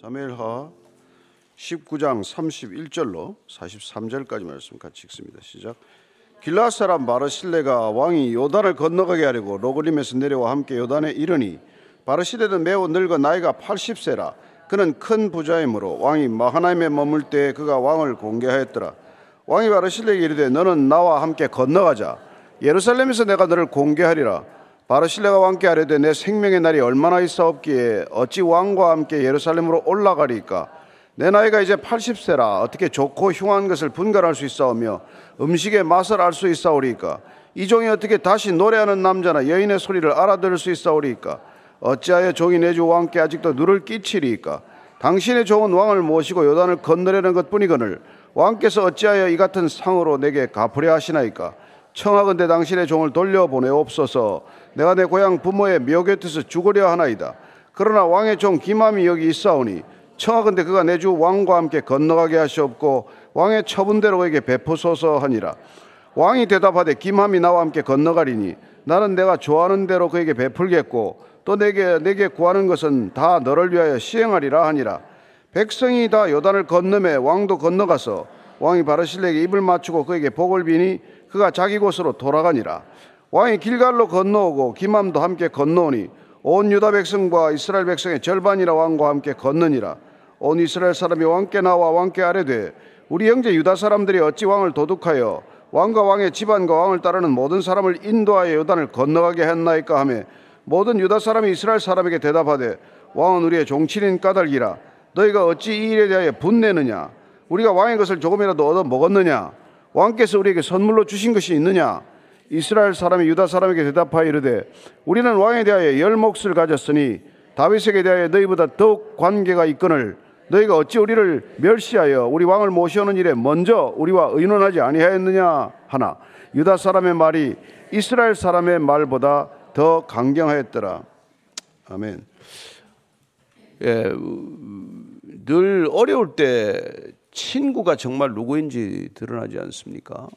사무엘하 19장 31절로 43절까지 말씀 같이 읽습니다. 시작. 길라 사람 바르실레가 왕이 요단을 건너가게 하려고 로글림에서 내려와 함께 요단에 이르니 바르실레는 매우 늙어 나이가 80세라 그는 큰 부자이므로 왕이 마하나임에 머물 때 그가 왕을 공개하였더라. 왕이 바르실레에게 이르되 너는 나와 함께 건너가자. 예루살렘에서 내가 너를 공개하리라. 바르실레가 왕께 하려되 내 생명의 날이 얼마나 있사옵기에 어찌 왕과 함께 예루살렘으로 올라가리까? 내 나이가 이제 80세라 어떻게 좋고 흉한 것을 분간할 수 있사오며 음식의 맛을 알 수 있사오리까? 이 종이 어떻게 다시 노래하는 남자나 여인의 소리를 알아들을 수 있사오리까? 어찌하여 종이 내주 왕께 아직도 누를 끼치리까? 당신의 종은 왕을 모시고 요단을 건너려는 것뿐이거늘 왕께서 어찌하여 이 같은 상으로 내게 갚으려 하시나이까 청하건대 당신의 종을 돌려보내옵소서 내가 내 고향 부모의 묘 곁에서 죽으려 하나이다. 그러나 왕의 종 기맘이 여기 있사오니 청하건대 그가 내 주 왕과 함께 건너가게 하시옵고 왕의 처분대로 그에게 베푸소서 하니라. 왕이 대답하되 김함이 나와 함께 건너가리니 나는 내가 좋아하는 대로 그에게 베풀겠고 또 내게 내게 구하는 것은 다 너를 위하여 시행하리라 하니라. 백성이 다 요단을 건너매 왕도 건너가서 왕이 바르실레에게 입을 맞추고 그에게 복을 비니 그가 자기 곳으로 돌아가니라. 왕이 길갈로 건너오고 김함도 함께 건너오니 온 유다 백성과 이스라엘 백성의 절반이라 왕과 함께 건너니라. 온 이스라엘 사람이 왕께 나와 왕께 아뢰되 우리 형제 유다 사람들이 어찌 왕을 도둑하여 왕과 왕의 집안과 왕을 따르는 모든 사람을 인도하여 요단을 건너가게 했나이까 하며 모든 유다 사람이 이스라엘 사람에게 대답하되 왕은 우리의 종친인 까닭이라. 너희가 어찌 이 일에 대하여 분내느냐? 우리가 왕의 것을 조금이라도 얻어 먹었느냐 왕께서 우리에게 선물로 주신 것이 있느냐 이스라엘 사람이 유다 사람에게 대답하여 이르되 우리는 왕에 대하여 열 몫을 가졌으니 다윗에게 대하여 너희보다 더욱 관계가 있거늘 너희가 어찌 우리를 멸시하여 우리 왕을 모시오는 일에 먼저 우리와 의논하지 아니하였느냐 하나 유다 사람의 말이 이스라엘 사람의 말보다 더 강경하였더라. 아멘. 예, 늘 어려울 때 친구가 정말 누구인지 드러나지 않습니까?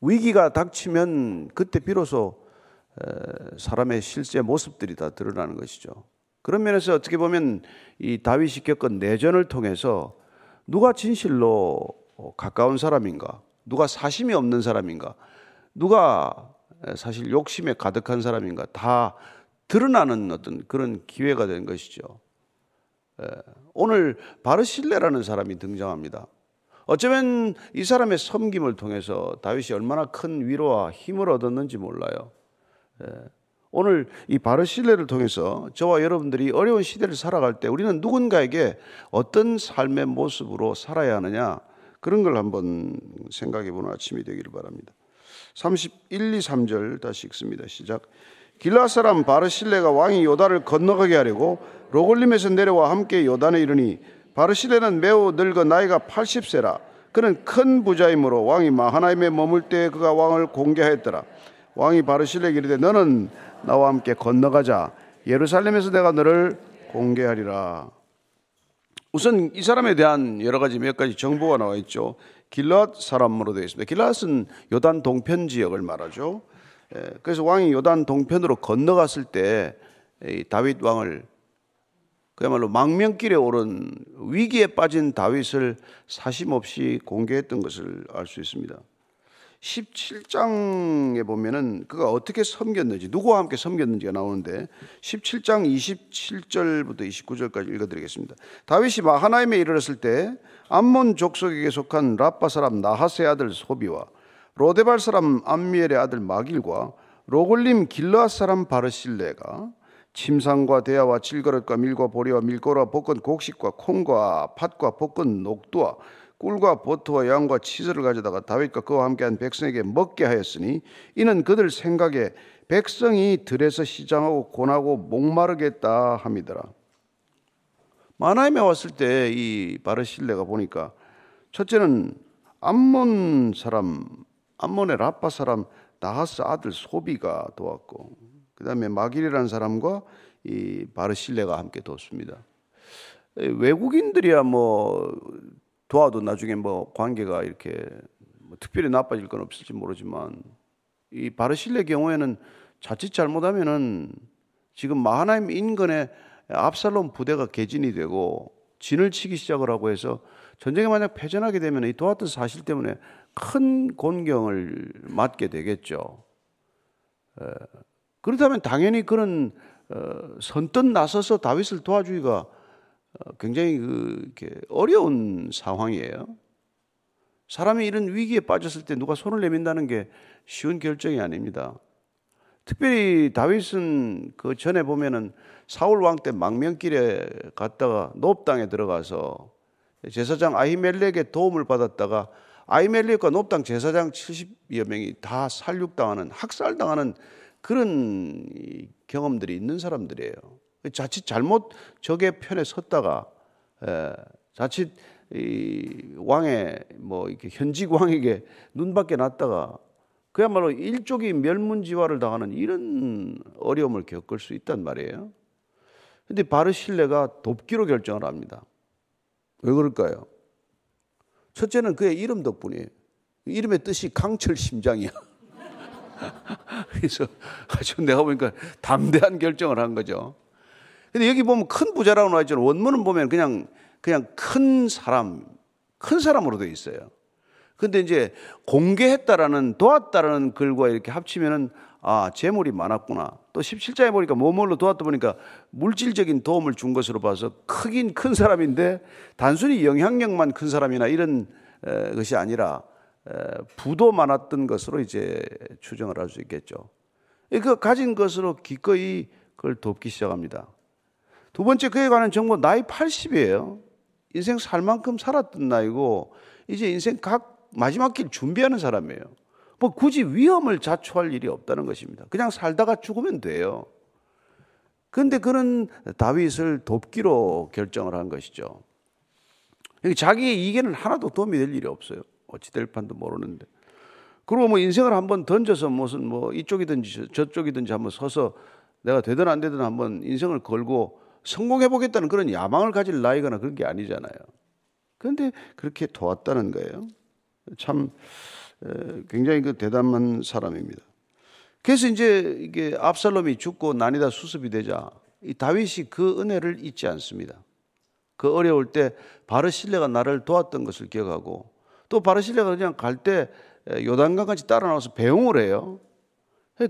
위기가 닥치면 그때 비로소 사람의 실제 모습들이 다 드러나는 것이죠. 그런 면에서 어떻게 보면 이 다윗이 겪은 내전을 통해서 누가 진실로 가까운 사람인가, 누가 사심이 없는 사람인가, 누가 사실 욕심에 가득한 사람인가 다 드러나는 어떤 그런 기회가 된 것이죠. 오늘 바르실레라는 사람이 등장합니다. 어쩌면 이 사람의 섬김을 통해서 다윗이 얼마나 큰 위로와 힘을 얻었는지 몰라요. 오늘 이 바르실레를 통해서 저와 여러분들이 어려운 시대를 살아갈 때 우리는 누군가에게 어떤 삶의 모습으로 살아야 하느냐 그런 걸 한번 생각해 보는 아침이 되기를 바랍니다. 31, 2, 3절 다시 읽습니다. 시작. 길라 사람 바르실레가 왕이 요단을 건너가게 하려고 로골림에서 내려와 함께 요단에 이르니 바르실레는 매우 늙어 나이가 80세라. 그는 큰 부자이므로 왕이 마하나임에 머물 때 그가 왕을 공개하였더라. 왕이 바르실레에게 이르되 너는 나와 함께 건너가자. 예루살렘에서 내가 너를 공개하리라. 우선 이 사람에 대한 여러 가지 몇 가지 정보가 나와 있죠. 길랏 사람으로 되어 있습니다. 길랏은 요단 동편 지역을 말하죠 그래서 왕이 요단 동편으로 건너갔을 때 다윗 왕을 그야말로 망명길에 오른 위기에 빠진 다윗을 사심 없이 공개했던 것을 알 수 있습니다. 17장에 보면은 그가 어떻게 섬겼는지 누구와 함께 섬겼는지가 나오는데 17장 27절부터 29절까지 읽어드리겠습니다. 다윗이 마하나임에 이르렀을 때 암몬 족속에게 속한 라빠 사람 나하세 아들 소비와 로데발 사람 암미엘의 아들 마길과 로골림 길르앗 사람 바르실레가 침상과 대야와 칠거릇과 밀과 보리와 밀고라 볶은 곡식과 콩과 팥과 볶은 녹두와 꿀과 버터와 양과 치즈를 가져다가 다윗과 그와 함께한 백성에게 먹게 하였으니 이는 그들 생각에 백성이 들에서 시장하고 고나고 목마르겠다 함이더라. 마나임에 왔을 때 이 바르실레가 보니까 첫째는 암몬 사람, 암몬의 라파 사람 나하스 아들 소비가 도왔고 그 다음에 마길이라는 사람과 이 바르실레가 함께 뒀습니다. 외국인들이야 뭐 도와도 나중에 뭐 관계가 이렇게 뭐 특별히 나빠질 건 없을지 모르지만 이 바르실레 경우에는 자칫 잘못하면은 지금 마하나임 인근에 압살롬 부대가 개진이 되고 진을 치기 시작을 하고 해서 전쟁에 만약 패전하게 되면 이 도왔던 사실 때문에 큰 곤경을 맞게 되겠죠. 그렇다면 당연히 그런 어, 선뜻 나서서 다윗을 도와주기가 어, 굉장히 그 어려운 상황이에요. 사람이 이런 위기에 빠졌을 때 누가 손을 내민다는 게 쉬운 결정이 아닙니다. 특별히 다윗은 그 전에 보면은 사울 왕 때 망명길에 갔다가 놉 땅에 들어가서 제사장 아히멜렉의 도움을 받았다가 아히멜렉과 놉 땅 제사장 70여 명이 다 살육당하는 학살당하는 그런 경험들이 있는 사람들이에요. 자칫 잘못 적의 편에 섰다가 에, 자칫 이 왕의 뭐 이렇게 현직 왕에게 눈밖에 났다가 그야말로 일족이 멸문지화를 당하는 이런 어려움을 겪을 수 있단 말이에요. 근데 바르실레가 돕기로 결정을 합니다. 왜 그럴까요? 첫째는 그의 이름 덕분이에요. 이름의 뜻이 강철 심장이야. 그래서 아주 내가 보니까 담대한 결정을 한 거죠. 근데 여기 보면 큰 부자라고 나와 있잖아요. 원문은 보면 그냥 그냥 큰 사람, 큰 사람으로 되어 있어요. 근데 이제 공개했다라는 도왔다라는 글과 이렇게 합치면은 아, 재물이 많았구나. 또 17장에 보니까 뭐뭐로 도왔다 보니까 물질적인 도움을 준 것으로 봐서 크긴 큰 사람인데 단순히 영향력만 큰 사람이나 이런 에, 것이 아니라 에, 부도 많았던 것으로 이제 추정을 할 수 있겠죠. 그 가진 것으로 기꺼이 그걸 돕기 시작합니다. 두 번째 그에 관한 정보 나이 80이에요. 인생 살 만큼 살았던 나이고 이제 인생 각 마지막 길 준비하는 사람이에요. 뭐 굳이 위험을 자초할 일이 없다는 것입니다. 그냥 살다가 죽으면 돼요. 그런데 그는 다윗을 돕기로 결정을 한 것이죠. 자기의 이견은 하나도 도움이 될 일이 없어요. 어찌 될 판도 모르는데. 그리고 뭐 인생을 한번 던져서 무슨 뭐 이쪽이든지 저쪽이든지 한번 서서 내가 되든 안 되든 한번 인생을 걸고 성공해 보겠다는 그런 야망을 가질 나이거나 그런 게 아니잖아요. 그런데 그렇게 도왔다는 거예요. 참 굉장히 그 대단한 사람입니다. 그래서 이제 이게 압살롬이 죽고 난이다 수습이 되자 이 다윗이 그 은혜를 잊지 않습니다. 그 어려울 때 바르실레가 나를 도왔던 것을 기억하고 또 바르실레가 그냥 갈 때 요단강까지 따라 나와서 배웅을 해요.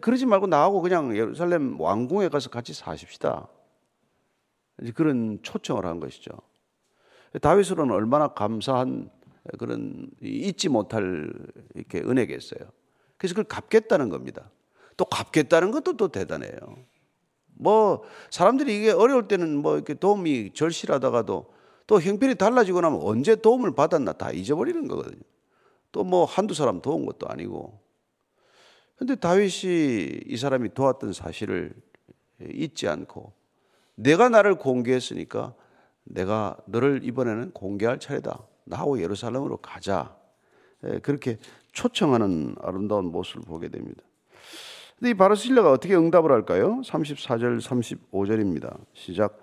그러지 말고 나하고 그냥 예루살렘 왕궁에 가서 같이 사십시다. 그런 초청을 한 것이죠. 다윗으로는 얼마나 감사한 그런 잊지 못할 이렇게 은혜겠어요. 그래서 그걸 갚겠다는 겁니다. 또 갚겠다는 것도 또 대단해요. 뭐 사람들이 이게 어려울 때는 뭐 이렇게 도움이 절실하다가도 또 형편이 달라지고 나면 언제 도움을 받았나 다 잊어버리는 거거든요. 또 뭐 한두 사람 도운 것도 아니고. 근데 다윗이 이 사람이 도왔던 사실을 잊지 않고 내가 나를 공개했으니까 내가 너를 이번에는 공개할 차례다. 나하고 예루살렘으로 가자. 예, 그렇게 초청하는 아름다운 모습을 보게 됩니다. 근데 이 바르실레가 어떻게 응답을 할까요? 34절 35절입니다. 시작.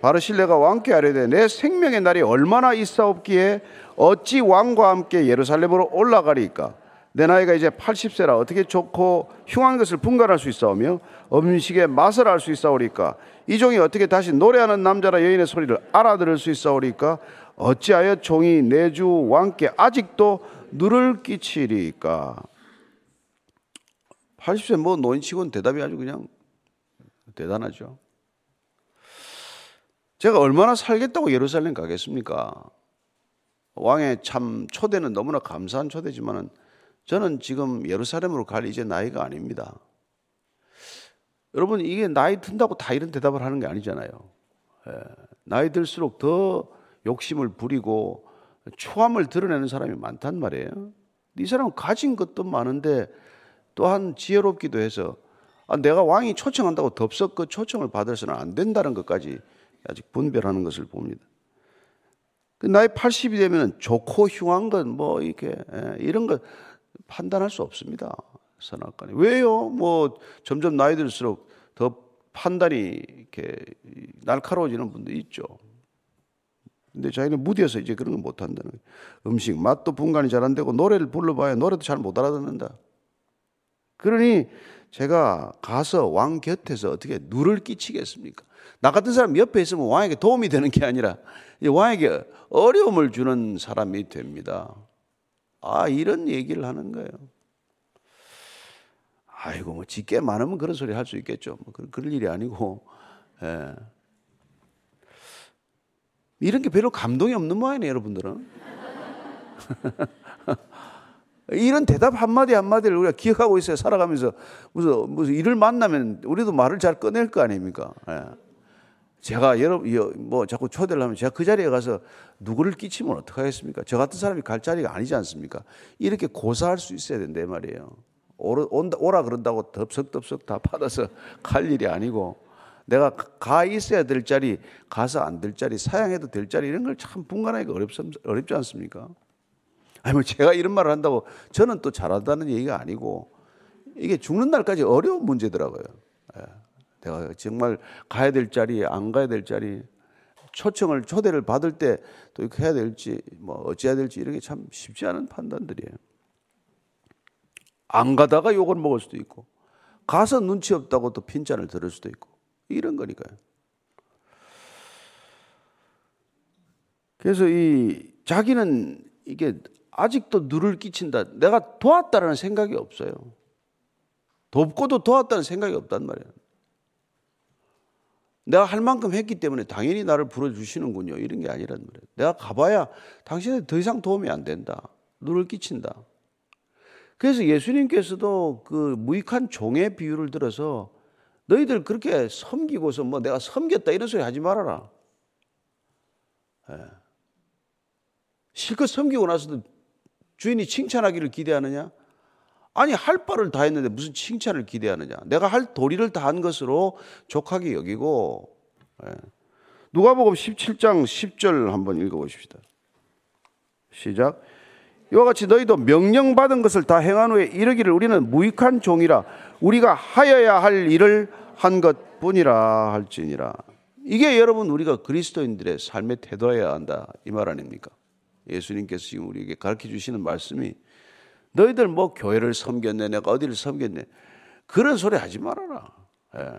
바르실레가 왕께 아뢰되 내 생명의 날이 얼마나 있사옵기에 어찌 왕과 함께 예루살렘으로 올라가리까? 내 나이가 이제 80세라 어떻게 좋고 흉한 것을 분간할 수 있사오며 음식의 맛을 알 수 있사오리까? 이 종이 어떻게 다시 노래하는 남자라 여인의 소리를 알아들을 수 있사오리까? 어찌하여 종이 내 주 왕께 아직도 누를 끼치리까? 80세 뭐 노인치고는 대답이 아주 그냥 대단하죠. 제가 얼마나 살겠다고 예루살렘 가겠습니까? 왕의 참 초대는 너무나 감사한 초대지만은 저는 지금 예루살렘으로 갈 이제 나이가 아닙니다. 여러분 이게 나이 든다고 다 이런 대답을 하는 게 아니잖아요. 예, 나이 들수록 더 욕심을 부리고 초함을 드러내는 사람이 많단 말이에요. 이 사람은 가진 것도 많은데 또한 지혜롭기도 해서 아, 내가 왕이 초청한다고 덥석 그 초청을 받아서는 안 된다는 것까지 아직 분별하는 것을 봅니다. 그 나이 80이 되면 좋고 흉한 건 뭐 이렇게 예, 이런 거 판단할 수 없습니다. 선악관이 왜요? 뭐 점점 나이 들수록 더 판단이 이렇게 날카로워지는 분도 있죠. 근데 자기는 무디어서 이제 그런 거못 한다는 거예요. 음식 맛도 분간이 잘 안 되고 노래를 불러봐야 노래도 잘 못 알아듣는다. 그러니 제가 가서 왕 곁에서 어떻게 누를 끼치겠습니까? 나 같은 사람 옆에 있으면 왕에게 도움이 되는 게 아니라 왕에게 어려움을 주는 사람이 됩니다. 아, 이런 얘기를 하는 거예요. 아이고, 뭐, 짖게 많으면 그런 소리 할 수 있겠죠. 뭐, 그럴 일이 아니고, 예. 이런 게 별로 감동이 없는 모양이네요, 여러분들은. 이런 대답 한마디 한마디를 우리가 기억하고 있어요. 살아가면서 무슨, 무슨 일을 만나면 우리도 말을 잘 꺼낼 거 아닙니까? 예. 제가 여러분, 뭐 자꾸 초대를 하면 제가 그 자리에 가서 누구를 끼치면 어떡하겠습니까? 저 같은 사람이 갈 자리가 아니지 않습니까? 이렇게 고사할 수 있어야 된다 말이에요. 오라 그런다고 덥석덥석 다 받아서 갈 일이 아니고 내가 가 있어야 될 자리, 가서 안 될 자리, 사양해도 될 자리 이런 걸 참 분간하기가 어렵, 어렵지 않습니까? 아니 뭐 제가 이런 말을 한다고 저는 또 잘한다는 얘기가 아니고 이게 죽는 날까지 어려운 문제더라고요. 예. 내가 정말 가야 될 자리, 안 가야 될 자리, 초청을 초대를 받을 때 또 이렇게 해야 될지 뭐 어찌해야 될지 이런 게 참 쉽지 않은 판단들이에요. 안 가다가 욕을 먹을 수도 있고 가서 눈치 없다고 또 핀잔을 들을 수도 있고 이런 거니까요. 그래서 이 자기는 이게 아직도 누를 끼친다. 내가 도왔다라는 생각이 없어요. 돕고도 도왔다는 생각이 없단 말이에요. 내가 할 만큼 했기 때문에 당연히 나를 불러주시는군요. 이런 게 아니란 말이에요. 내가 가봐야 당신한테 더 이상 도움이 안 된다. 누를 끼친다. 그래서 예수님께서도 그 무익한 종의 비유를 들어서 너희들 그렇게 섬기고서 뭐 내가 섬겼다 이런 소리 하지 말아라. 예. 실컷 섬기고 나서도 주인이 칭찬하기를 기대하느냐? 아니 할 바를 다 했는데 무슨 칭찬을 기대하느냐? 내가 할 도리를 다 한 것으로 족하게 여기고 예. 누가복음 17장 10절 한번 읽어보십시다. 시작. 이와 같이 너희도 명령받은 것을 다 행한 후에 이르기를 우리는 무익한 종이라 우리가 하여야 할 일을 한 것뿐이라 할지니라. 이게 여러분 우리가 그리스도인들의 삶의 태도여야 한다 이 말 아닙니까? 예수님께서 지금 우리에게 가르쳐 주시는 말씀이 너희들 뭐 교회를 섬겼네, 내가 어디를 섬겼네. 그런 소리 하지 말아라. 예.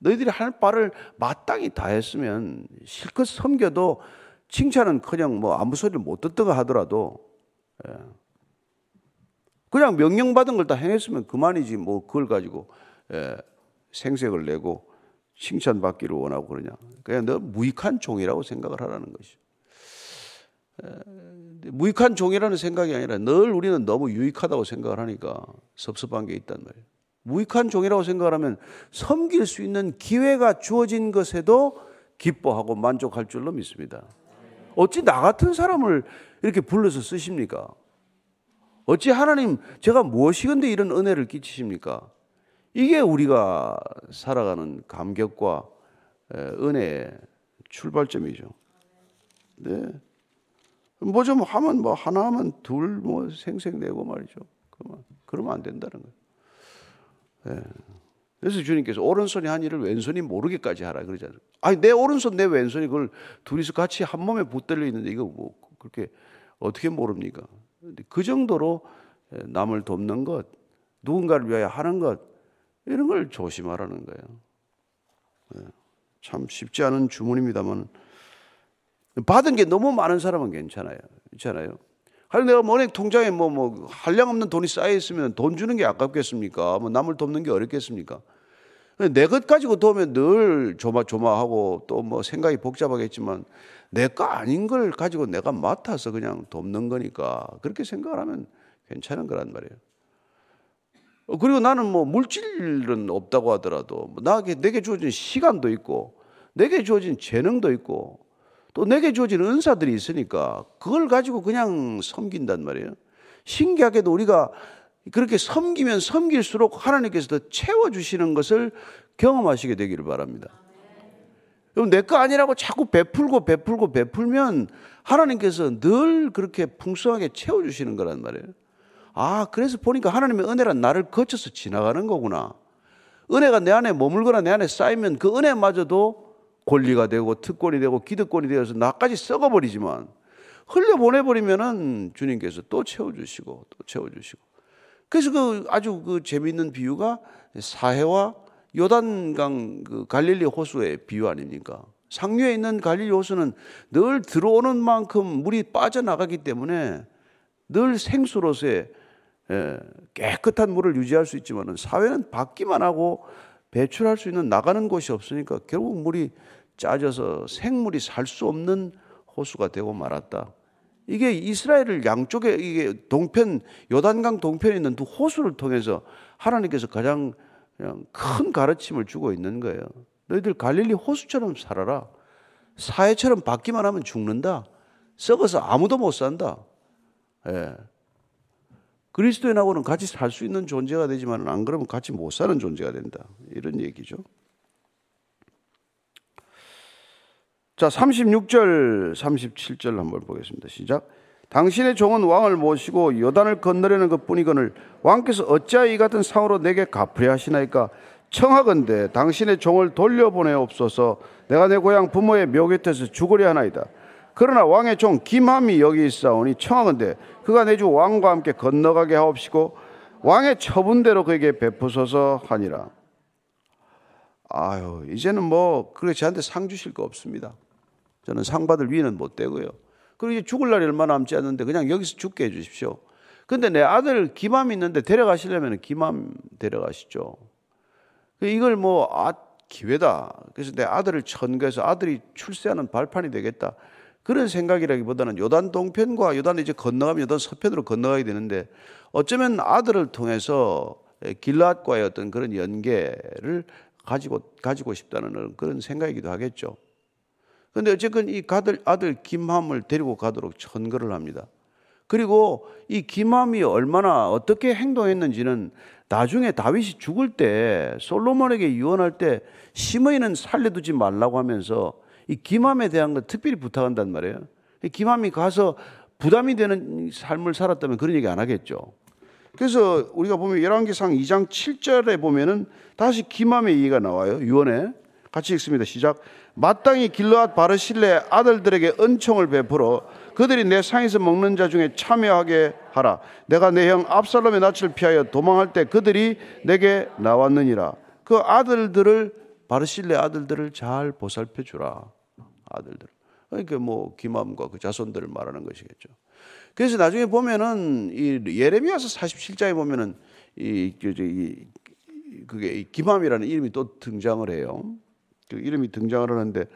너희들이 할 바를 마땅히 다 했으면 실컷 섬겨도 칭찬은 그냥 뭐 아무 소리를 못 듣다가 하더라도 예. 그냥 명령 받은 걸 다 행했으면 그만이지 뭐 그걸 가지고 예. 생색을 내고 칭찬 받기를 원하고 그러냐. 그냥 너 무익한 종이라고 생각을 하라는 것이죠. 무익한 종이라는 생각이 아니라 늘 우리는 너무 유익하다고 생각을 하니까 섭섭한 게 있단 말이에요. 무익한 종이라고 생각을 하면 섬길 수 있는 기회가 주어진 것에도 기뻐하고 만족할 줄로 믿습니다. 어찌 나 같은 사람을 이렇게 불러서 쓰십니까? 어찌 하나님 제가 무엇이건데 이런 은혜를 끼치십니까? 이게 우리가 살아가는 감격과 은혜의 출발점이죠. 네. 뭐 좀 하면 뭐 하나 하면 둘 뭐 생색내고 말이죠. 그러면 안 된다는 거예요. 네. 그래서 주님께서 오른손이 한 일을 왼손이 모르게까지 하라 그러잖아요. 아니 내 오른손 내 왼손이 그걸 둘이서 같이 한 몸에 붙들려 있는데 이거 뭐 그렇게 어떻게 모릅니까? 그 정도로 남을 돕는 것, 누군가를 위하여 하는 것 이런 걸 조심하라는 거예요. 네. 참 쉽지 않은 주문입니다만 받은 게 너무 많은 사람은 괜찮아요. 있잖아요. 하여 내가 뭐 은행 통장에 뭐, 뭐, 한량 없는 돈이 쌓여 있으면 돈 주는 게 아깝겠습니까? 뭐 남을 돕는 게 어렵겠습니까? 내 것 가지고 도우면 늘 조마조마하고 또 뭐 생각이 복잡하겠지만 내 거 아닌 걸 가지고 내가 맡아서 그냥 돕는 거니까 그렇게 생각을 하면 괜찮은 거란 말이에요. 그리고 나는 뭐 물질은 없다고 하더라도 뭐 나에게 내게 주어진 시간도 있고 내게 주어진 재능도 있고 또 내게 주어진 은사들이 있으니까 그걸 가지고 그냥 섬긴단 말이에요. 신기하게도 우리가 그렇게 섬기면 섬길수록 하나님께서 더 채워주시는 것을 경험하시게 되기를 바랍니다. 그럼 내 거 아니라고 자꾸 베풀고 베풀고 베풀면 하나님께서 늘 그렇게 풍성하게 채워주시는 거란 말이에요. 아, 그래서 보니까 하나님의 은혜란 나를 거쳐서 지나가는 거구나. 은혜가 내 안에 머물거나 내 안에 쌓이면 그 은혜마저도 권리가 되고 특권이 되고 기득권이 되어서 나까지 썩어버리지만 흘려보내버리면은 주님께서 또 채워주시고 또 채워주시고 그래서 그 아주 그 재미있는 비유가 사해와 요단강 그 갈릴리 호수의 비유 아닙니까? 상류에 있는 갈릴리 호수는 늘 들어오는 만큼 물이 빠져나가기 때문에 늘 생수로서의 예, 깨끗한 물을 유지할 수 있지만 사회는 받기만 하고 배출할 수 있는 나가는 곳이 없으니까 결국 물이 짜져서 생물이 살 수 없는 호수가 되고 말았다. 이게 이스라엘을 양쪽에 이게 동편 요단강 동편에 있는 두 호수를 통해서 하나님께서 가장 큰 가르침을 주고 있는 거예요. 너희들 갈릴리 호수처럼 살아라. 사회처럼 받기만 하면 죽는다. 썩어서 아무도 못 산다. 예. 그리스도인하고는 같이 살 수 있는 존재가 되지만 안 그러면 같이 못 사는 존재가 된다. 이런 얘기죠. 자, 36절, 37절 한번 보겠습니다. 시작. 당신의 종은 왕을 모시고 요단을 건너려는 것뿐이거늘 왕께서 어찌하여 이 같은 상으로 내게 갚으려 하시나이까 청하건대 당신의 종을 돌려보내옵소서 내가 내 고향 부모의 묘 곁에서 죽으려 하나이다. 그러나 왕의 종 김함이 여기 있사오니 청하건대 그가 내 주 왕과 함께 건너가게 하옵시고 왕의 처분대로 그에게 베푸소서 하니라. 아유 이제는 뭐 그래 저한테 상 주실 거 없습니다. 저는 상 받을 위는 못 되고요. 그리고 이제 죽을 날이 얼마 남지 않는데 그냥 여기서 죽게 해 주십시오. 근데 내 아들 김함이 있는데 데려가시려면 김함 데려가시죠. 그 이걸 뭐, 아, 기회다. 그래서 내 아들을 천거해서 아들이 출세하는 발판이 되겠다. 그런 생각이라기보다는 요단 동편과 요단 이제 건너가면 요단 서편으로 건너가야 되는데 어쩌면 아들을 통해서 길라앗과의 어떤 그런 연계를 가지고 가지고 싶다는 그런 생각이기도 하겠죠. 근데 어쨌건 이 가들, 아들 김함을 데리고 가도록 천거를 합니다. 그리고 이 김함이 얼마나 어떻게 행동했는지는 나중에 다윗이 죽을 때 솔로몬에게 유언할 때 심의는 살려두지 말라고 하면서 이 김함에 대한 걸 특별히 부탁한단 말이에요. 김함이 가서 부담이 되는 삶을 살았다면 그런 얘기 안 하겠죠. 그래서 우리가 보면 열왕기상 2장 7절에 보면은 다시 김함의 얘기가 나와요. 유언에 같이 읽습니다. 시작. 마땅히 길르앗 바르실레 아들들에게 은총을 베풀어 그들이 내 상에서 먹는 자 중에 참여하게 하라. 내가 내 형 압살롬의 낯을 피하여 도망할 때 그들이 내게 나왔느니라. 그 아들들을 바르실레 아들들을 잘 보살펴 주라. 아들들. 그러니까 뭐 기맘과 그 자손들을 말하는 것이겠죠. 그래서 나중에 보면은 이 예레미야서 47장에 보면은 이, 이, 그게 기맘이라는 이름이 또 등장을 해요. 그 이름이 등장을 하는데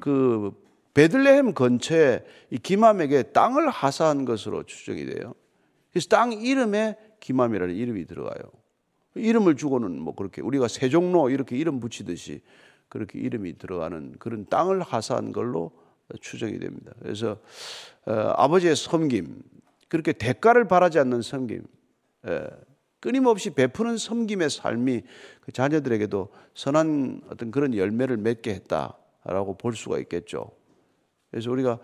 그 베들레헴 근처에 이 기맘에게 땅을 하사한 것으로 추정이 돼요. 그래서 땅 이름에 기맘이라는 이름이 들어가요. 이름을 주고는 뭐 그렇게 우리가 세종로 이렇게 이름 붙이듯이 그렇게 이름이 들어가는 그런 땅을 하사한 걸로 추정이 됩니다. 그래서 어, 아버지의 섬김 그렇게 대가를 바라지 않는 섬김 예, 끊임없이 베푸는 섬김의 삶이 그 자녀들에게도 선한 어떤 그런 열매를 맺게 했다라고 볼 수가 있겠죠. 그래서 우리가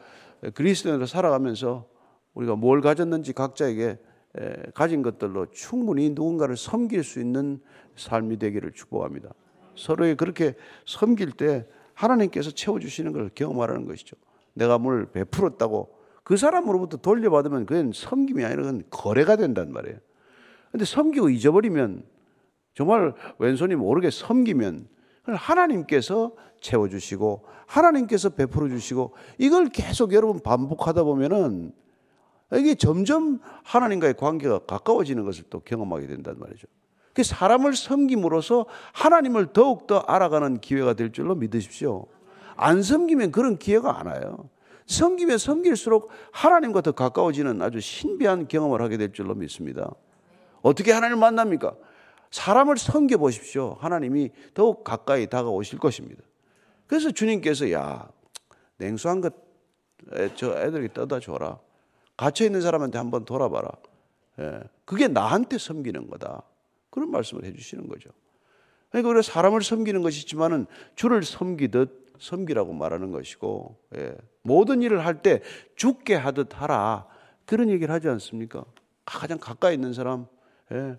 그리스도인으로 살아가면서 우리가 뭘 가졌는지 각자에게 가진 것들로 충분히 누군가를 섬길 수 있는 삶이 되기를 축복합니다. 서로에 그렇게 섬길 때 하나님께서 채워주시는 걸 경험하라는 것이죠. 내가 뭘 베풀었다고 그 사람으로부터 돌려받으면 그건 섬김이 아니라 그건 거래가 된단 말이에요. 근데 섬기고 잊어버리면 정말 왼손이 모르게 섬기면 하나님께서 채워주시고 하나님께서 베풀어 주시고 이걸 계속 여러분 반복하다 보면은 이게 점점 하나님과의 관계가 가까워지는 것을 또 경험하게 된단 말이죠. 그 사람을 섬김으로써 하나님을 더욱더 알아가는 기회가 될 줄로 믿으십시오. 안 섬기면 그런 기회가 안 와요. 섬기면 섬길수록 하나님과 더 가까워지는 아주 신비한 경험을 하게 될 줄로 믿습니다. 어떻게 하나님을 만납니까? 사람을 섬겨 보십시오. 하나님이 더욱 가까이 다가오실 것입니다. 그래서 주님께서 야 냉수한 것 저 애들에게 떠다 줘라. 갇혀 있는 사람한테 한번 돌아봐라. 예, 그게 나한테 섬기는 거다. 그런 말씀을 해주시는 거죠. 그러니까 우리가 사람을 섬기는 것이지만은 주를 섬기듯 섬기라고 말하는 것이고 예, 모든 일을 할 때 죽게 하듯 하라 그런 얘기를 하지 않습니까? 가장 가까이 있는 사람 예,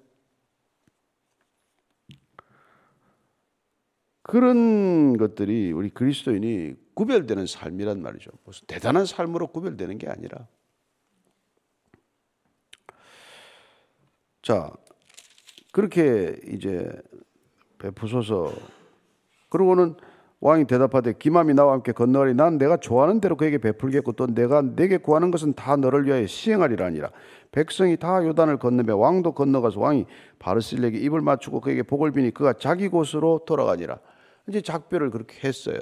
그런 것들이 우리 그리스도인이 구별되는 삶이란 말이죠. 무슨 대단한 삶으로 구별되는 게 아니라. 자, 그렇게 이제 베푸소서. 그러고는 왕이 대답하되 기맘이 나와 함께 건너가리. 난 내가 좋아하는 대로 그에게 베풀겠고 또 내가 내게 구하는 것은 다 너를 위하여 시행하리라 아니라. 백성이 다 요단을 건너며 왕도 건너가서 왕이 바르실에게 입을 맞추고 그에게 복을 비니 그가 자기 곳으로 돌아가니라. 이제 작별을 그렇게 했어요.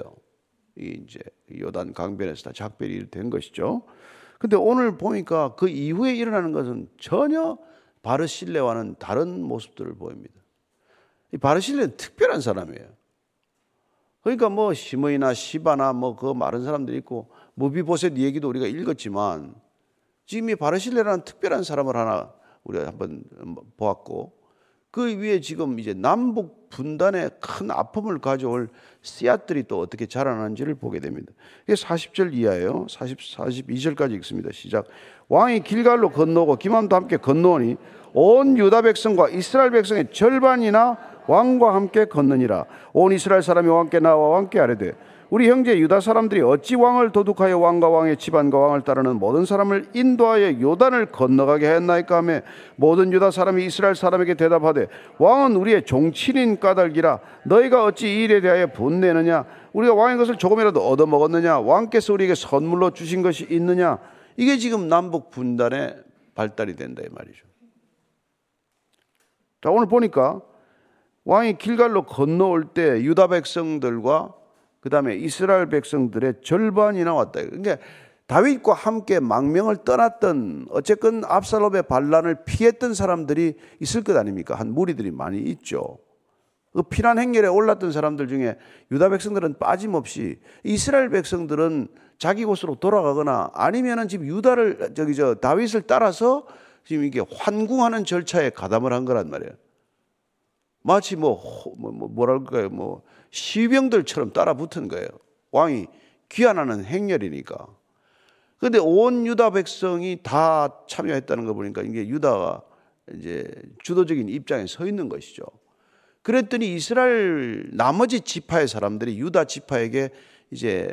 이 이제 요단 강변에서 다 작별이 된 것이죠. 근데 오늘 보니까 그 이후에 일어나는 것은 전혀 바르실레와는 다른 모습들을 보입니다. 이 바르실레는 특별한 사람이에요. 그러니까 뭐 시므이나 시바나 뭐 그 많은 사람들이 있고 무비보셋 얘기도 우리가 읽었지만 지금 이 바르실레라는 특별한 사람을 하나 우리가 한번 보았고 그 위에 지금 이제 남북 분단의 큰 아픔을 가져올 씨앗들이 또 어떻게 자라나는지를 보게 됩니다. 이게 40절 이하예요. 40, 42절까지 읽습니다. 시작. 왕이 길갈로 건너고 기맘도 함께 건너오니 온 유다 백성과 이스라엘 백성의 절반이나 왕과 함께 걷느니라 온 이스라엘 사람이 왕께 나와 왕께 아뢰되 우리 형제 유다 사람들이 어찌 왕을 도둑하여 왕과 왕의 집안과 왕을 따르는 모든 사람을 인도하여 요단을 건너가게 하였나이까 하며 모든 유다 사람이 이스라엘 사람에게 대답하되 왕은 우리의 종친인 까닭이라 너희가 어찌 이 일에 대하여 분내느냐? 우리가 왕의 것을 조금이라도 얻어먹었느냐? 왕께서 우리에게 선물로 주신 것이 있느냐? 이게 지금 남북 분단의 발달이 된다 이 말이죠. 자 오늘 보니까 왕이 길갈로 건너올 때 유다 백성들과 그 다음에 이스라엘 백성들의 절반이나 왔다. 그러니까 다윗과 함께 망명을 떠났던 어쨌건 압살롬의 반란을 피했던 사람들이 있을 것 아닙니까? 한 무리들이 많이 있죠. 그 피난 행렬에 올랐던 사람들 중에 유다 백성들은 빠짐없이 이스라엘 백성들은 자기 곳으로 돌아가거나 아니면은 지금 유다를 저기 저 다윗을 따라서 지금 이게 환궁하는 절차에 가담을 한 거란 말이에요. 마치 뭐, 뭐, 뭐 뭐랄까요 뭐 시병들처럼 따라 붙은 거예요. 왕이 귀환하는 행렬이니까. 근데 온 유다 백성이 다 참여했다는 거 보니까 이게 유다가 이제 주도적인 입장에 서 있는 것이죠. 그랬더니 이스라엘 나머지 지파의 사람들이 유다 지파에게 이제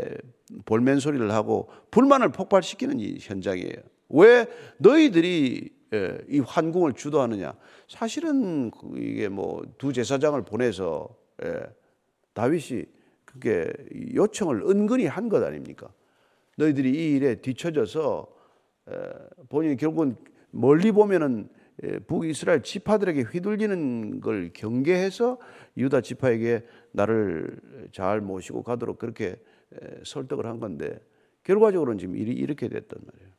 볼멘 소리를 하고 불만을 폭발시키는 이 현장이에요. 왜 너희들이 예, 이 환궁을 주도하느냐? 사실은 그 이게 뭐 두 제사장을 보내서 예, 다윗이 그게 요청을 은근히 한 것 아닙니까? 너희들이 이 일에 뒤처져서 예, 본인이 결국은 멀리 보면은 북이스라엘 지파들에게 휘둘리는 걸 경계해서 유다 지파에게 나를 잘 모시고 가도록 그렇게 설득을 한 건데 결과적으로는 지금 일이 이렇게 됐단 말이에요.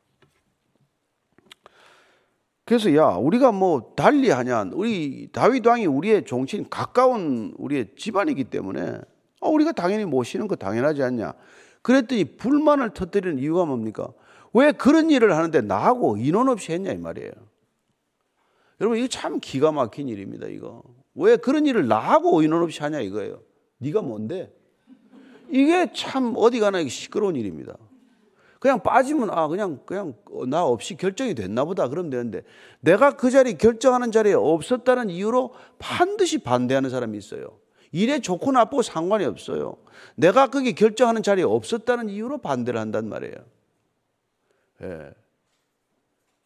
그래서 야 우리가 뭐 달리 하냐 우리 다윗 왕이 우리의 종친 가까운 우리의 집안이기 때문에 어, 우리가 당연히 모시는 거 당연하지 않냐. 그랬더니 불만을 터뜨리는 이유가 뭡니까? 왜 그런 일을 하는데 나하고 인원 없이 했냐 이 말이에요. 여러분 이거 참 기가 막힌 일입니다 이거. 왜 그런 일을 나하고 인원 없이 하냐 이거예요. 네가 뭔데? 이게 참 어디 가나 시끄러운 일입니다 그냥 빠지면 아 그냥 그냥 나 없이 결정이 됐나 보다 그러면 되는데 내가 그 자리 결정하는 자리에 없었다는 이유로 반드시 반대하는 사람이 있어요. 일에 좋고 나쁘고 상관이 없어요. 내가 거기 결정하는 자리에 없었다는 이유로 반대를 한단 말이에요. 예.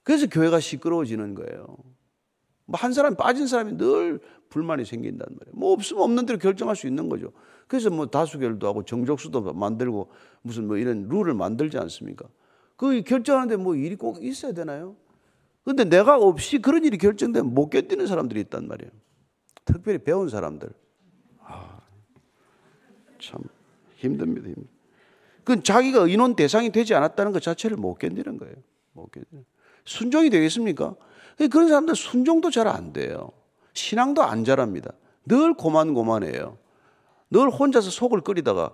그래서 교회가 시끄러워지는 거예요. 뭐 한 사람 빠진 사람이 늘 불만이 생긴단 말이에요. 뭐 없으면 없는 대로 결정할 수 있는 거죠. 그래서 뭐 다수결도 하고 정족수도 만들고 무슨 뭐 이런 룰을 만들지 않습니까? 그 결정하는데 뭐 일이 꼭 있어야 되나요? 근데 내가 없이 그런 일이 결정되면 못 견디는 사람들이 있단 말이에요. 특별히 배운 사람들. 아, 참 힘듭니다. 힘. 그 자기가 인원 대상이 되지 않았다는 것 자체를 못 견디는 거예요. 못 견디는. 순종이 되겠습니까? 그런 사람들 순종도 잘 안 돼요. 신앙도 안 자랍니다. 늘 고만고만해요. 늘 혼자서 속을 끓이다가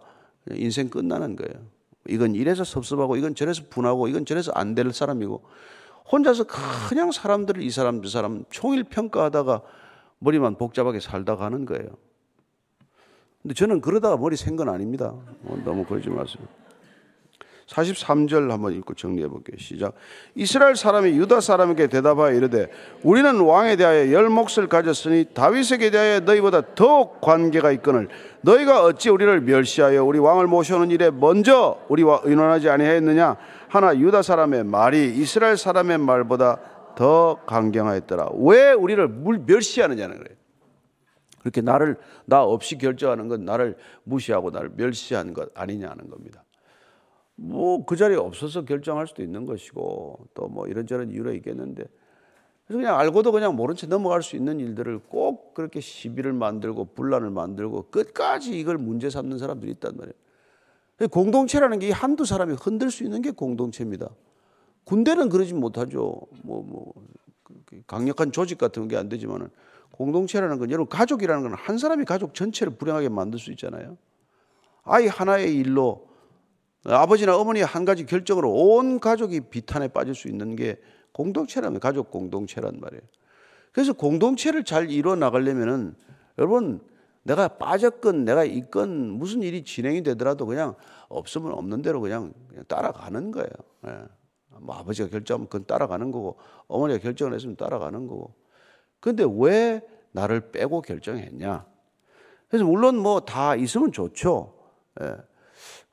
인생 끝나는 거예요. 이건 이래서 섭섭하고 이건 저래서 분하고 이건 저래서 안 될 사람이고 혼자서 그냥 사람들을 이 사람 저 사람 총일 평가하다가 머리만 복잡하게 살다 가는 거예요. 근데 저는 그러다가 머리 센건 아닙니다. 어, 너무 그러지 마세요. 43절 한번 읽고 정리해 볼게요. 시작. 이스라엘 사람이 유다 사람에게 대답하여 이르되 우리는 왕에 대하여 열 몫을 가졌으니 다윗에게 대하여 너희보다 더욱 관계가 있거늘 너희가 어찌 우리를 멸시하여 우리 왕을 모셔오는 일에 먼저 우리와 의논하지 아니하였느냐 하나 유다 사람의 말이 이스라엘 사람의 말보다 더 강경하였더라. 왜 우리를 멸시하느냐는 거예요. 그렇게 나를 나 없이 결정하는 건 나를 무시하고 나를 멸시하는 것 아니냐는 겁니다. 뭐 그 자리에 없어서 결정할 수도 있는 것이고 또 뭐 이런저런 이유가 있겠는데 그래서 그냥 알고도 그냥 모른 채 넘어갈 수 있는 일들을 꼭 그렇게 시비를 만들고 분란을 만들고 끝까지 이걸 문제 삼는 사람들이 있단 말이에요. 공동체라는 게 한두 사람이 흔들 수 있는 게 공동체입니다. 군대는 그러지 못하죠. 뭐, 뭐, 강력한 조직 같은 게 안 되지만은 공동체라는 건 여러분 가족이라는 건 한 사람이 가족 전체를 불행하게 만들 수 있잖아요. 아이 하나의 일로 아버지나 어머니 한 가지 결정으로 온 가족이 비탄에 빠질 수 있는 게 공동체라면 가족 공동체란 말이에요. 그래서 공동체를 잘 이루어 나가려면은 여러분 내가 빠졌건 내가 있건 무슨 일이 진행이 되더라도 그냥 없으면 없는 대로 그냥, 그냥 따라가는 거예요. 예. 뭐 아버지가 결정하면 그건 따라가는 거고 어머니가 결정을 했으면 따라가는 거고. 근데 왜 나를 빼고 결정했냐? 그래서 물론 뭐 다 있으면 좋죠. 예.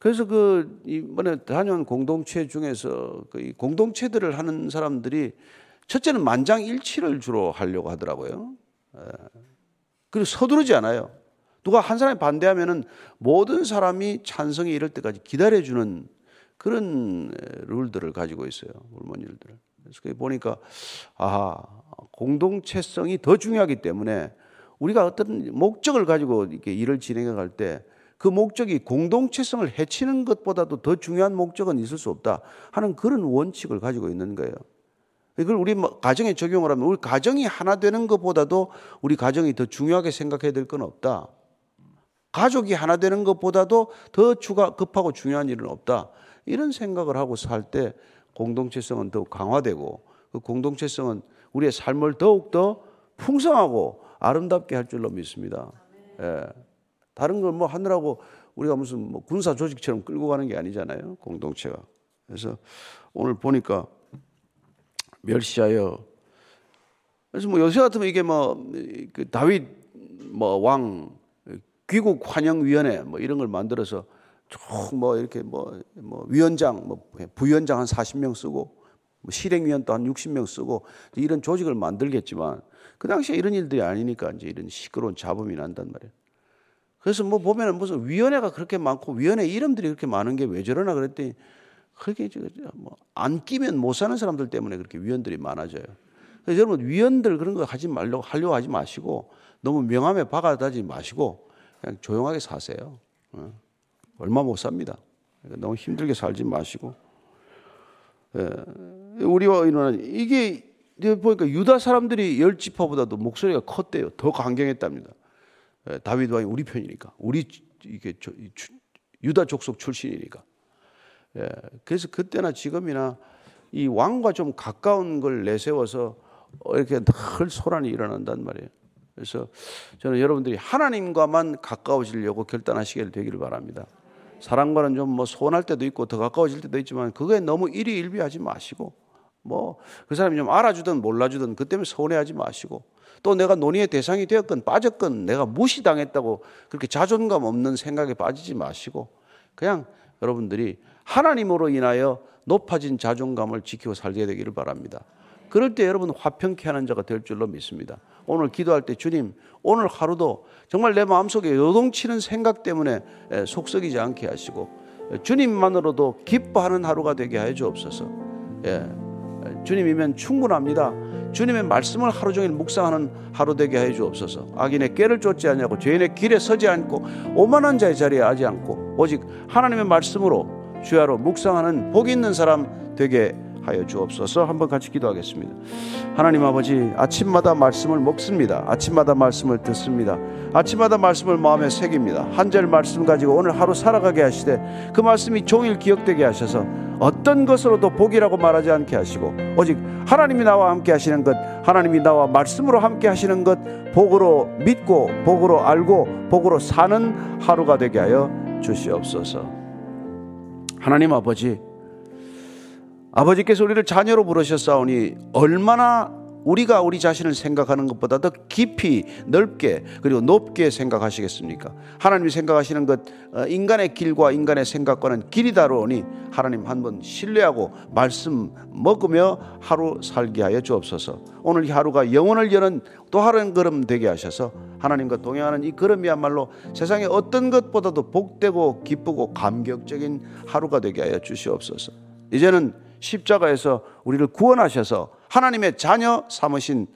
그래서 그 이번에 다녀온 공동체 중에서 그 공동체들을 하는 사람들이 첫째는 만장일치를 주로 하려고 하더라고요. 예. 그리고 서두르지 않아요. 누가 한 사람이 반대하면은 모든 사람이 찬성이 이럴 때까지 기다려주는 그런 룰들을 가지고 있어요. 물몬일들을. 그래서 보니까 아 공동체성이 더 중요하기 때문에 우리가 어떤 목적을 가지고 이렇게 일을 진행해 갈 때 그 목적이 공동체성을 해치는 것보다도 더 중요한 목적은 있을 수 없다 하는 그런 원칙을 가지고 있는 거예요. 이걸 우리 뭐 가정에 적용을 하면 우리 가정이 하나 되는 것보다도 우리 가정이 더 중요하게 생각해야 될 건 없다. 가족이 하나 되는 것보다도 더 추가 급하고 중요한 일은 없다. 이런 생각을 하고 살 때 공동체성은 더욱 강화되고 그 공동체성은 우리의 삶을 더욱 더 풍성하고 아름답게 할 줄로 믿습니다. 예. 다른 걸 뭐 하느라고 우리가 무슨 뭐 군사 조직처럼 끌고 가는 게 아니잖아요. 공동체가. 그래서 오늘 보니까 멸시하여 그래서 뭐 요새 같으면 이게 뭐 그 다윗 뭐 왕 귀국 환영 위원회 뭐 이런 걸 만들어서 쭉 뭐 이렇게 뭐, 뭐 위원장, 뭐 부위원장 한 40명 쓰고 뭐 실행위원 또한 60명 쓰고 이런 조직을 만들겠지만 그 당시에 이런 일들이 아니니까 이제 이런 시끄러운 잡음이 난단 말이에요. 그래서 뭐 보면은 무슨 위원회가 그렇게 많고 위원회 이름들이 그렇게 많은 게 왜 저러나 그랬더니 그렇게 뭐안 끼면 못 사는 사람들 때문에 그렇게 위원들이 많아져요. 그래서 여러분 위원들 그런 거 하지 말려고 하려고 하지 마시고 너무 명함에 박아다지 마시고 그냥 조용하게 사세요. 어. 얼마 못 삽니다. 그러니까 너무 힘들게 살지 마시고. 예. 우리와 이는 이게 보니까 유다 사람들이 열 지파보다도 목소리가 컸대요. 더 강경했답니다. 예, 다윗 왕이 우리 편이니까, 우리 이게 유다 족속 출신이니까. 예, 그래서 그때나 지금이나 이 왕과 좀 가까운 걸 내세워서 이렇게 늘 소란이 일어난단 말이에요. 그래서 저는 여러분들이 하나님과만 가까워지려고 결단하시길 되기를 바랍니다. 사랑과는 좀 뭐 소원할 때도 있고 더 가까워질 때도 있지만 그거에 너무 일희일비하지 마시고 뭐 그 사람이 좀 알아주든 몰라주든 그 때문에 서운해하지 마시고 또 내가 논의의 대상이 되었건 빠졌건 내가 무시당했다고 그렇게 자존감 없는 생각에 빠지지 마시고 그냥 여러분들이 하나님으로 인하여 높아진 자존감을 지키고 살게 되기를 바랍니다. 그럴 때 여러분 화평케 하는 자가 될 줄로 믿습니다. 오늘 기도할 때 주님 오늘 하루도 정말 내 마음속에 요동치는 생각 때문에 속썩이지 않게 하시고 주님만으로도 기뻐하는 하루가 되게 하여 주옵소서. 예. 주님이면 충분합니다. 주님의 말씀을 하루 종일 묵상하는 하루 되게 하여 주옵소서. 악인의 깨를 쫓지 않냐고 죄인의 길에 서지 않고 오만한 자의 자리에 하지 않고 오직 하나님의 말씀으로 주야로 묵상하는 복 있는 사람 되게 하여 주옵소서 한번 같이 기도하겠습니다. 하나님 아버지 아침마다 말씀을 먹습니다. 아침마다 말씀을 듣습니다. 아침마다 말씀을 마음에 새깁니다. 한 절 말씀 가지고 오늘 하루 살아가게 하시되 그 말씀이 종일 기억되게 하셔서 어떤 것으로도 복이라고 말하지 않게 하시고 오직 하나님이 나와 함께 하시는 것 하나님이 나와 말씀으로 함께 하시는 것 복으로 믿고 복으로 알고 복으로 사는 하루가 되게 하여 주시옵소서. 하나님 아버지 아버지께서 우리를 자녀로 부르셨사오니 얼마나 우리가 우리 자신을 생각하는 것보다 더 깊이 넓게 그리고 높게 생각하시겠습니까? 하나님이 생각하시는 것 어, 인간의 길과 인간의 생각과는 길이 다르오니 하나님 한 번 신뢰하고 말씀 먹으며 하루 살게 하여 주옵소서. 오늘 이 하루가 영혼을 여는 또 하루는 걸음 되게 하셔서 하나님과 동행하는 이 걸음이야말로 세상의 어떤 것보다도 복되고 기쁘고 감격적인 하루가 되게 하여 주시옵소서. 이제는 십자가에서 우리를 구원하셔서 하나님의 자녀 삼으신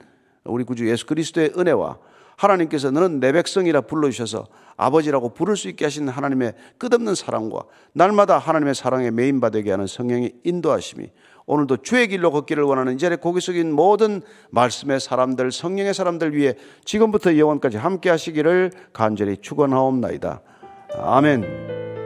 우리 구주 예수 그리스도의 은혜와 하나님께서 너는 내 백성이라 불러주셔서 아버지라고 부를 수 있게 하신 하나님의 끝없는 사랑과 날마다 하나님의 사랑에 메인받게 하는 성령의 인도하심이 오늘도 주의 길로 걷기를 원하는 이 자리에 고개 숙인 모든 말씀의 사람들 성령의 사람들 위해 지금부터 영원까지 함께 하시기를 간절히 축원하옵나이다. 아멘.